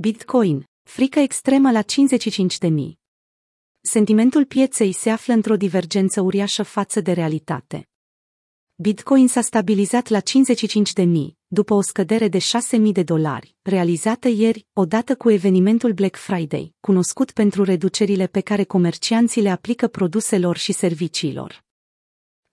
Bitcoin, frică extremă la 55.000. Sentimentul pieței se află într-o divergență uriașă față de realitate. Bitcoin s-a stabilizat la 55.000, după o scădere de 6.000 de dolari, realizată ieri, odată cu evenimentul Black Friday, cunoscut pentru reducerile pe care comercianții le aplică produselor și serviciilor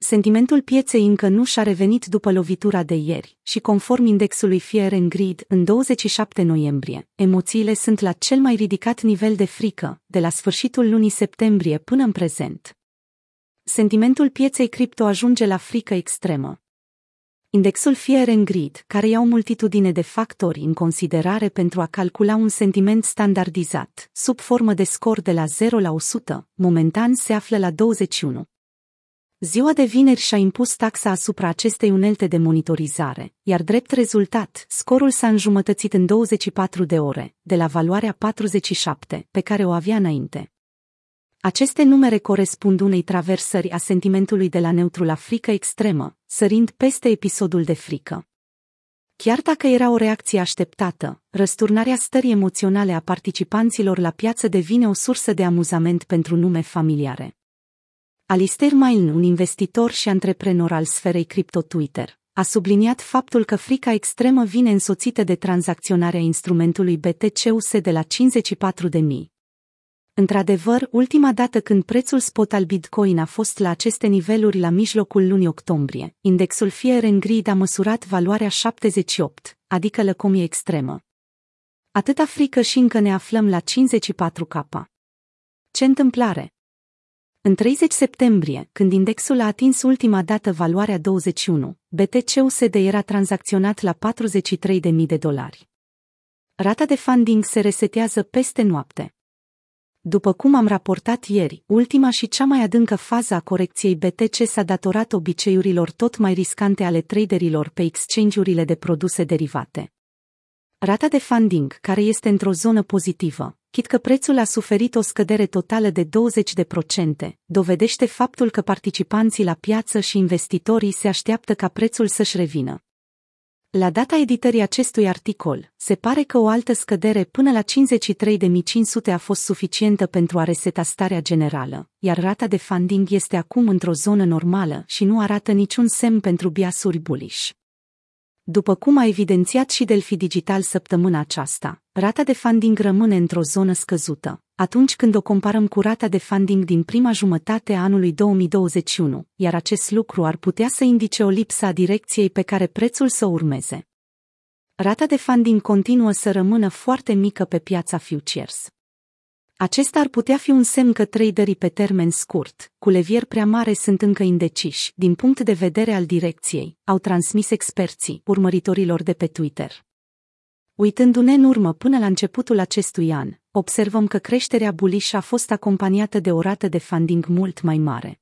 sentimentul pieței încă nu și-a revenit după lovitura de ieri și conform indexului Fear and Greed în 27 noiembrie, emoțiile sunt la cel mai ridicat nivel de frică, de la sfârșitul lunii septembrie până în prezent. Sentimentul pieței cripto ajunge la frică extremă. Indexul Fear and Greed, care ia o multitudine de factori în considerare pentru a calcula un sentiment standardizat, sub formă de scor de la 0 la 100, momentan se află la 21. Ziua de vineri și-a impus taxa asupra acestei unelte de monitorizare, iar drept rezultat, scorul s-a înjumătățit în 24 de ore, de la valoarea 47, pe care o avea înainte. Aceste numere corespund unei traversări a sentimentului de la neutru la frică extremă, sărind peste episodul de frică. Chiar dacă era o reacție așteptată, răsturnarea stării emoționale a participanților la piață devine o sursă de amuzament pentru nume familiare. Alistair Main, un investitor și antreprenor al sferei cripto Twitter, a subliniat faptul că frica extremă vine însoțită de tranzacționarea instrumentului BTC-USD de la 54.000. Într-adevăr, ultima dată când prețul spot al Bitcoin a fost la aceste niveluri la mijlocul lunii octombrie, indexul Fear and Greed a măsurat valoarea 78, adică lăcomie extremă. Atâta frică și încă ne aflăm la 54K. Ce întâmplare! În 30 septembrie, când indexul a atins ultima dată valoarea 21, BTC-USD era tranzacționat la 43.000 de dolari. Rata de funding se resetează peste noapte. După cum am raportat ieri, ultima și cea mai adâncă fază a corecției BTC s-a datorat obiceiurilor tot mai riscante ale traderilor pe exchange-urile de produse derivate. Rata de funding, care este într-o zonă pozitivă, chit că prețul a suferit o scădere totală de 20%, dovedește faptul că participanții la piață și investitorii se așteaptă ca prețul să-și revină. La data editării acestui articol, se pare că o altă scădere până la 53.500 a fost suficientă pentru a reseta starea generală, iar rata de funding este acum într-o zonă normală și nu arată niciun semn pentru biasuri bullish. După cum a evidențiat și Delphi Digital săptămâna aceasta, rata de funding rămâne într-o zonă scăzută, atunci când o comparăm cu rata de funding din prima jumătate a anului 2021, iar acest lucru ar putea să indice o lipsă a direcției pe care prețul să urmeze. Rata de funding continuă să rămână foarte mică pe piața futures. Acesta ar putea fi un semn că traderii pe termen scurt, cu levier prea mare sunt încă indeciși, din punct de vedere al direcției, au transmis experții, urmăritorilor de pe Twitter. Uitându-ne în urmă până la începutul acestui an, observăm că creșterea bullish a fost acompaniată de o rată de funding mult mai mare.